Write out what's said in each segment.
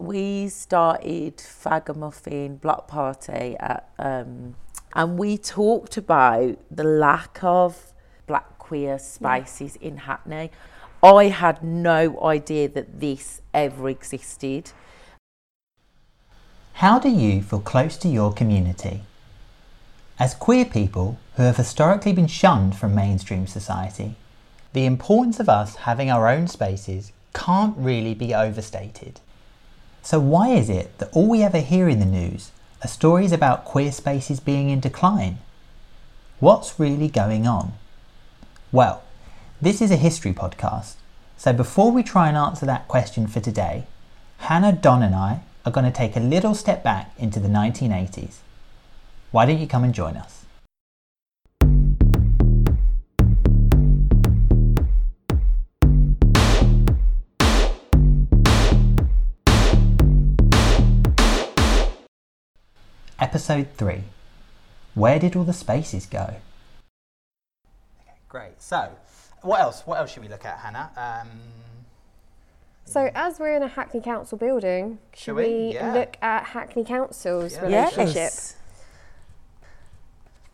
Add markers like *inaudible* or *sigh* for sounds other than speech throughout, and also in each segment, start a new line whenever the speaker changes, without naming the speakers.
we started Fagamuffin Block Party at, um, and we talked about the lack of black queer spaces in Hackney. I had no idea that this ever existed.
How do you feel close to your community? As queer people who have historically been shunned from mainstream society, the importance of us having our own spaces can't really be overstated. So, why is it that all we ever hear in the news are stories about queer spaces being in decline? What's really going on? Well, this is a history podcast, so before we try and answer that question for today, Hannah, Don, and I are going to take a little step back into the 1980s. Why don't you come and join us? Episode 3 Where did all the spaces go? Okay, great. So, what else? What else should we look at, Hannah? Um,
So, as we're in a Hackney Council building, should
Shall we?
we,
Yeah.
look at Hackney Council's
Yeah.
relationship?
Yes.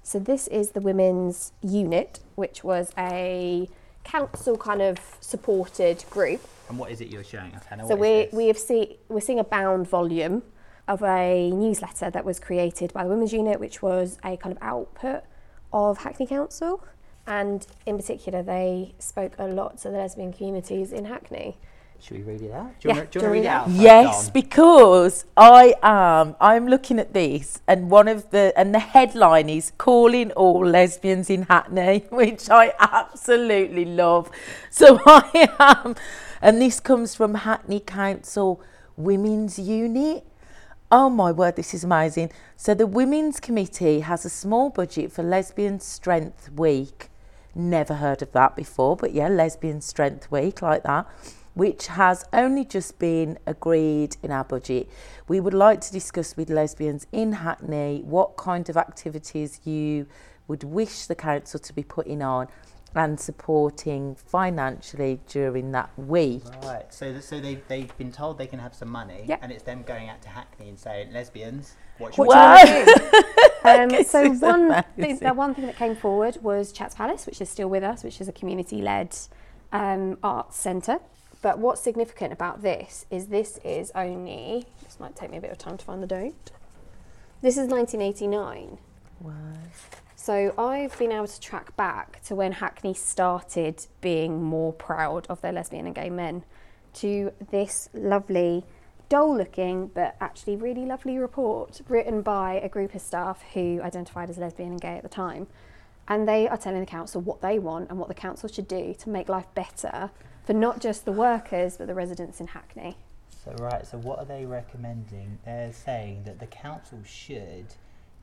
So, this is the women's unit, which was a council kind of supported group.
and what is it you're showing us, Hannah?
So we
this?
we have see we're seeing a bound volume of a newsletter that was created by the Women's Unit, which was a kind of output of Hackney Council, and in particular, they spoke a lot to the lesbian communities in Hackney.
Should we read it out? Do you
Yeah,
want to
do you
read it
wanna
out?
read
first,
Yes,
Don?
because I am. I'm looking at this, and one of the and the headline is "Calling all lesbians in Hackney," *laughs* which I absolutely love. So *laughs* I am, and this comes from Hackney Council Women's Unit. Oh my word, this is amazing. So the Women's Committee has a small budget for Lesbian Strength Week. Never heard of that before, but yeah, Lesbian Strength Week like that, which has only just been agreed in our budget. We would like to discuss with lesbians in Hackney what kind of activities you would wish the council to be putting on and supporting financially during that week.
Right, so th- so they they've been told they can have some money,
Yep.
and it's them going out to Hackney and saying, "Lesbians, what
What
should
you
Wow.
want to do? *laughs* Um, *laughs* so one thing, the one thing that came forward was Chats Palace, which is still with us, which is a community-led um, arts centre. But what's significant about this is this is only. This might take me a bit of time to find the date. This is 1989.
Wow.
So I've been able to track back to when Hackney started being more proud of their lesbian and gay men to this lovely, dull looking, but actually really lovely report written by a group of staff who identified as lesbian and gay at the time. And they are telling the council what they want and what the council should do to make life better for not just the workers but the residents in Hackney.
So right, so what are they recommending? They're saying that the council should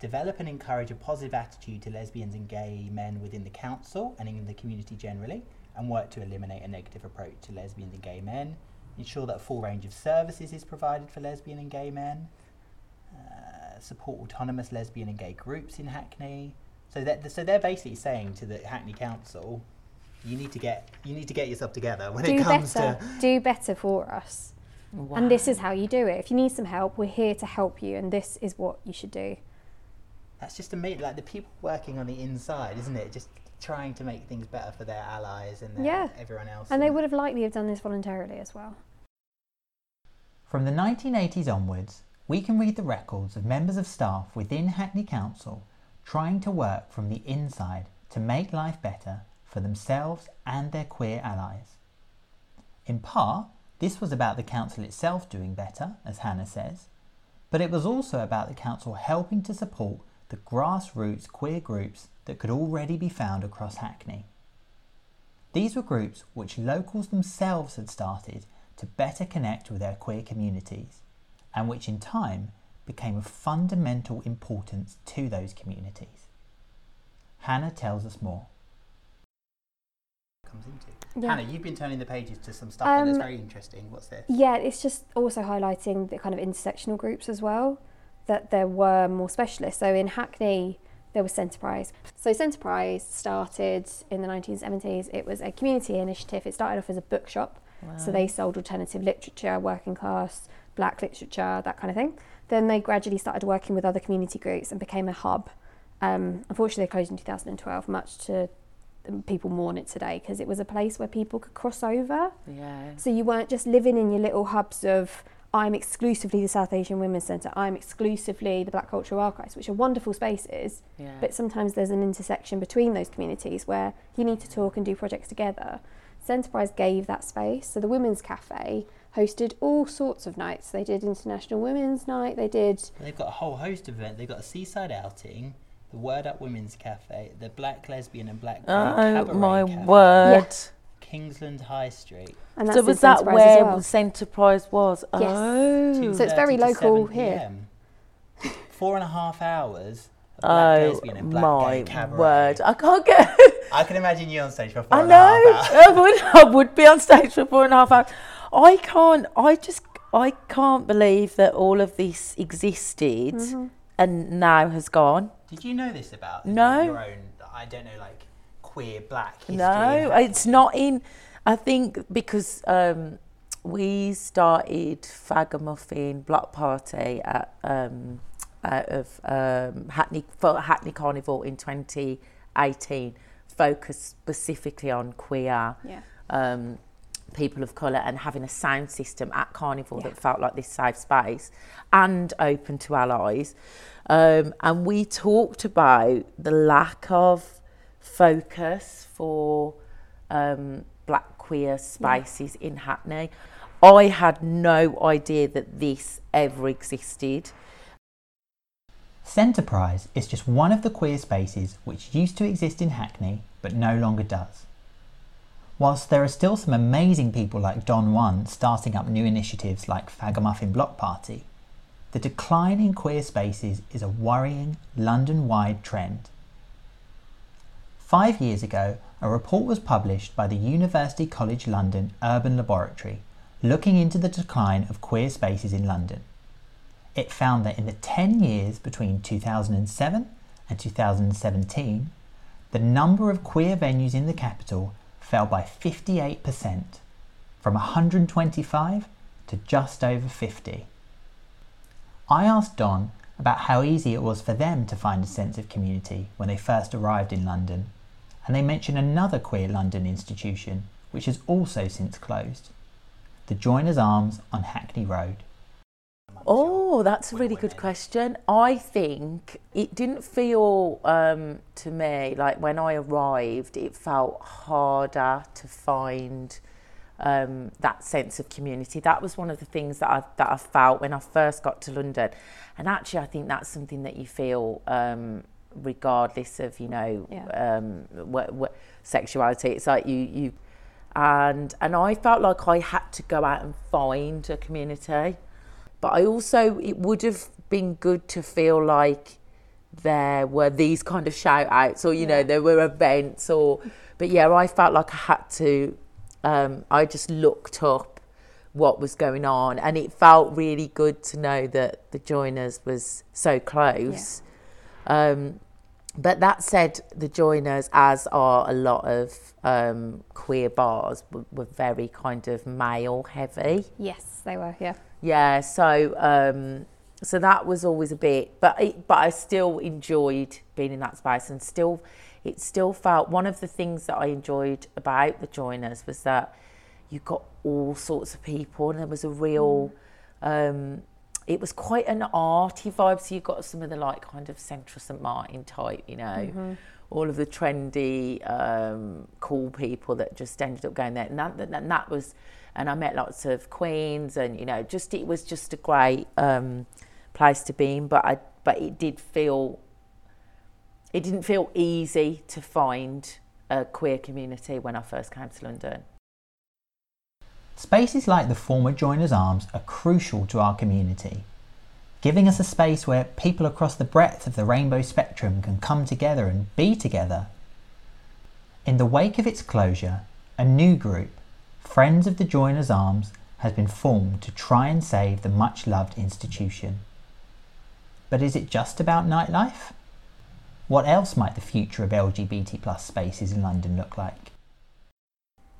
develop and encourage a positive attitude to lesbians and gay men within the council and in the community generally, and work to eliminate a negative approach to lesbians and gay men. Ensure that a full range of services is provided for lesbian and gay men. Uh, support autonomous lesbian and gay groups in Hackney. So that so they're basically saying to the Hackney Council, you need to get you need to get yourself together when it comes
better,
to
do better for us.
Wow.
And this is how you do it. If you need some help, we're here to help you, and this is what you should do.
That's just amazing. Like the people working on the inside, isn't it? Just trying to make things better for their allies and their,
Yeah.
everyone else.
And they would have likely have done this voluntarily as well.
From the 1980s onwards, we can read the records of members of staff within Hackney Council trying to work from the inside to make life better for themselves and their queer allies. In part, this was about the council itself doing better, as Hannah says, but it was also about the council helping to support the grassroots queer groups that could already be found across Hackney. These were groups which locals themselves had started to better connect with their queer communities, and which in time became of fundamental importance to those communities. Hannah tells us more. Comes into.
Yeah.
Hannah, you've been turning the pages to some stuff and it's
Um,
very interesting. What's this?
Yeah, it's just also highlighting the kind of intersectional groups as well, that there were more specialists. So in Hackney, there was Centerprise. So Centerprise started in the 1970s. It was a community initiative. It started off as a bookshop. So they sold alternative literature, working class black literature, that kind of thing. Then they gradually started working with other community groups and became a hub. Um, unfortunately, they closed in 2012, much to people mourn it today because it was a place where people could cross over.
Yeah.
So you weren't just living in your little hubs of I'm exclusively the South Asian Women's Centre, I'm exclusively the Black Cultural Archives, which are wonderful spaces.
Yeah.
But sometimes there's an intersection between those communities where you need to talk and do projects together. Centerprise gave that space. So the Women's Cafe hosted all sorts of nights. They did International Women's Night, they did
They've got a whole host of events. They've got a seaside outing, the Word Up Women's Cafe, the Black Lesbian and Black Gay
Oh my
Cafe,
word.
Kingsland High Street.
and that's
So was that
Centerprise as
where
well.
Centerprise was?
Yes.
Oh.
So it's very local here.
PM. Four and a half hours. Black
Oh
and black
my word! I can't get.
I can imagine you on stage for four
I
and a half
know.
hours.
I would. I would be on stage for four and a half hours. I can't. I just. I can't believe that all of this existed
Mm-hmm.
and now has gone.
Did you know this about
No.
your own? I don't know, like queer black history.
No, it's not in. I think because um, we started Fagamuffin Block Party at um, out of um, Hackney for Hackney Carnival in 2018, focused specifically on queer
Yeah.
um, people of colour and having a sound system at Carnival
Yeah.
that felt like this safe space and open to allies. Um, and we talked about the lack of focus for um, black queer spaces in Hackney. I had no idea that this ever existed.
Centerprise is just one of the queer spaces which used to exist in Hackney but no longer does. Whilst there are still some amazing people like Don One starting up new initiatives like Fagamuffin Block Party, the decline in queer spaces is a worrying London wide trend. Five years ago, a report was published by the University College London Urban Laboratory looking into the decline of queer spaces in London it found that in the 10 years between 2007 and 2017, the number of queer venues in the capital fell by 58%, from 125 to just over 50. I asked Don about how easy it was for them to find a sense of community when they first arrived in London, and they mention another queer London institution which has also since closed the Joiners Arms on Hackney Road.
Oh, that's a really good question. I think it didn't feel um, to me like when I arrived, it felt harder to find um, that sense of community. That was one of the things that I that I felt when I first got to London, and actually, I think that's something that you feel um, regardless of you know
Yeah.
um, what, what sexuality. It's like you you. And and I felt like I had to go out and find a community but I also it would have been good to feel like there were these kind of shout outs or you know there were events or but yeah I felt like I had to um, I just looked up what was going on and it felt really good to know that the joiners was so close um, but that said the joiners as are a lot of um, queer bars were, were very kind of male heavy
Yes, they were, yeah.
yeah, so um, so that was always a bit, but it, but I still enjoyed being in that space, and still, it still felt one of the things that I enjoyed about the joiners was that you got all sorts of people, and there was a real, um, it was quite an arty vibe. So you got some of the like kind of Central St Martin type, you know. All of the trendy, um, cool people that just ended up going there, and that, and that was, and I met lots of queens, and you know, just it was just a great um, place to be in. But I, but it did feel, it didn't feel easy to find a queer community when I first came to London.
Spaces like the former Joiners Arms are crucial to our community, giving us a space where people across the breadth of the rainbow spectrum can come together and be together. In the wake of its closure, a new group, Friends of the Joiners Arms, has been formed to try and save the much loved institution. But is it just about nightlife? What else might the future of LGBT plus spaces in London look like?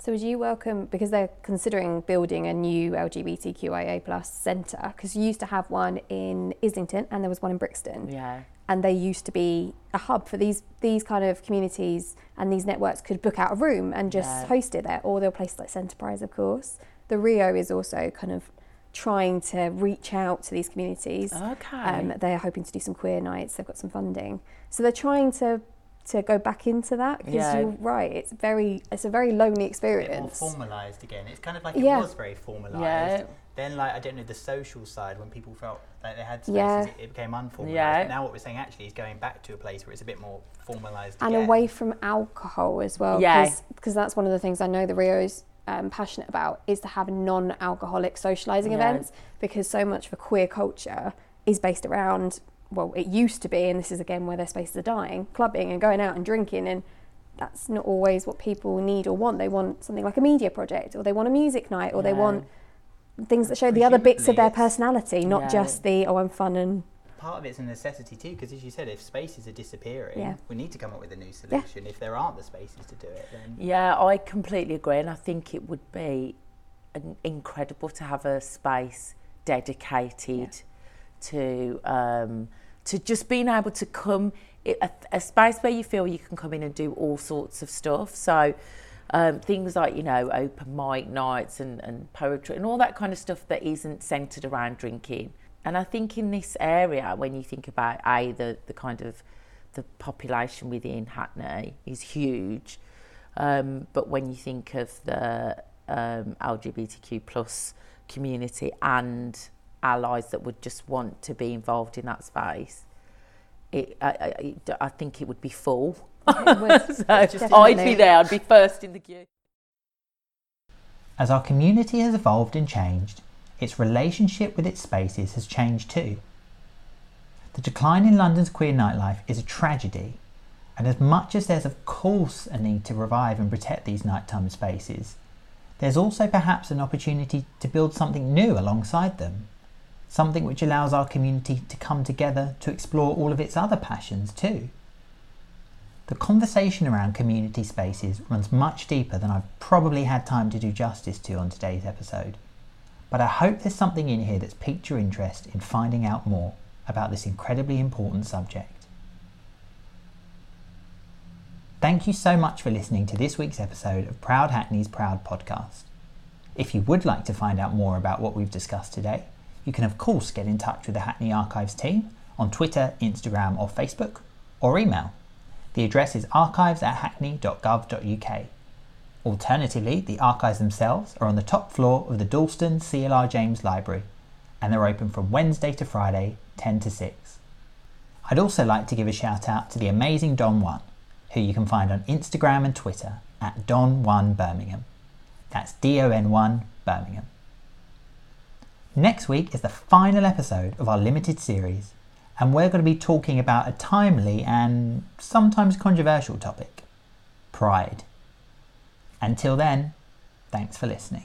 So would you welcome because they're considering building a new LGBTQIA plus centre because you used to have one in Islington and there was one in Brixton.
Yeah.
And they used to be a hub for these these kind of communities and these networks could book out a room and just
Yeah.
host it there. Or there were places like Centerprise, of course. The Rio is also kind of trying to reach out to these communities.
Okay.
Um, they're hoping to do some queer nights. They've got some funding, so they're trying to to go back into that because
Yeah.
you're right. It's very it's a very lonely
bit more
experience.
formalised again. It's kind of like
Yeah.
it was very formalised.
Yeah.
Then, like I don't know, the social side when people felt like they had spaces,
Yeah.
it, it became unformalised.
Yeah.
But now what we're saying actually is going back to a place where it's a bit more formalised
and
again.
away from alcohol as well.
Yeah.
Because that's one of the things I know the Rio's um, passionate about is to have non-alcoholic socialising
Yeah.
events because so much for queer culture is based around well, it used to be, and this is again where their spaces are dying, clubbing and going out and drinking and. That's not always what people need or want. They want something like a media project, or they want a music night, or they want things that show the other bits of their personality, not
Yeah.
just the oh, I'm fun and
Part of it's a necessity too, because as you said, if spaces are disappearing,
Yeah.
we need to come up with a new solution. If there aren't the spaces to do it, then
Yeah, I completely agree, and I think it would be an- incredible to have a space dedicated to um, to just being able to come a space where you feel you can come in and do all sorts of stuff. So um, things like you know open mic nights and, and poetry and all that kind of stuff that isn't centered around drinking. And I think in this area, when you think about a the the kind of the population within Hackney is huge, um, but when you think of the um, LGBTQ plus community and allies that would just want to be involved in that space, it, I, I, I think it would be full. *laughs*
Would, *laughs*
so I'd be there. I'd be first in the queue.
As our community has evolved and changed, its relationship with its spaces has changed too. The decline in London's queer nightlife is a tragedy, and as much as there's of course a need to revive and protect these nighttime spaces, there's also perhaps an opportunity to build something new alongside them. Something which allows our community to come together to explore all of its other passions too. The conversation around community spaces runs much deeper than I've probably had time to do justice to on today's episode. But I hope there's something in here that's piqued your interest in finding out more about this incredibly important subject. Thank you so much for listening to this week's episode of Proud Hackney's Proud podcast. If you would like to find out more about what we've discussed today, you can of course get in touch with the Hackney Archives team on Twitter, Instagram, or Facebook, or email. The address is archives at hackney.gov.uk. Alternatively, the archives themselves are on the top floor of the Dalston CLR James Library, and they're open from Wednesday to Friday, 10 to 6. I'd also like to give a shout out to the amazing Don One, who you can find on Instagram and Twitter at Don1Birmingham. That's D O N 1 Birmingham. Next week is the final episode of our limited series, and we're going to be talking about a timely and sometimes controversial topic pride. Until then, thanks for listening.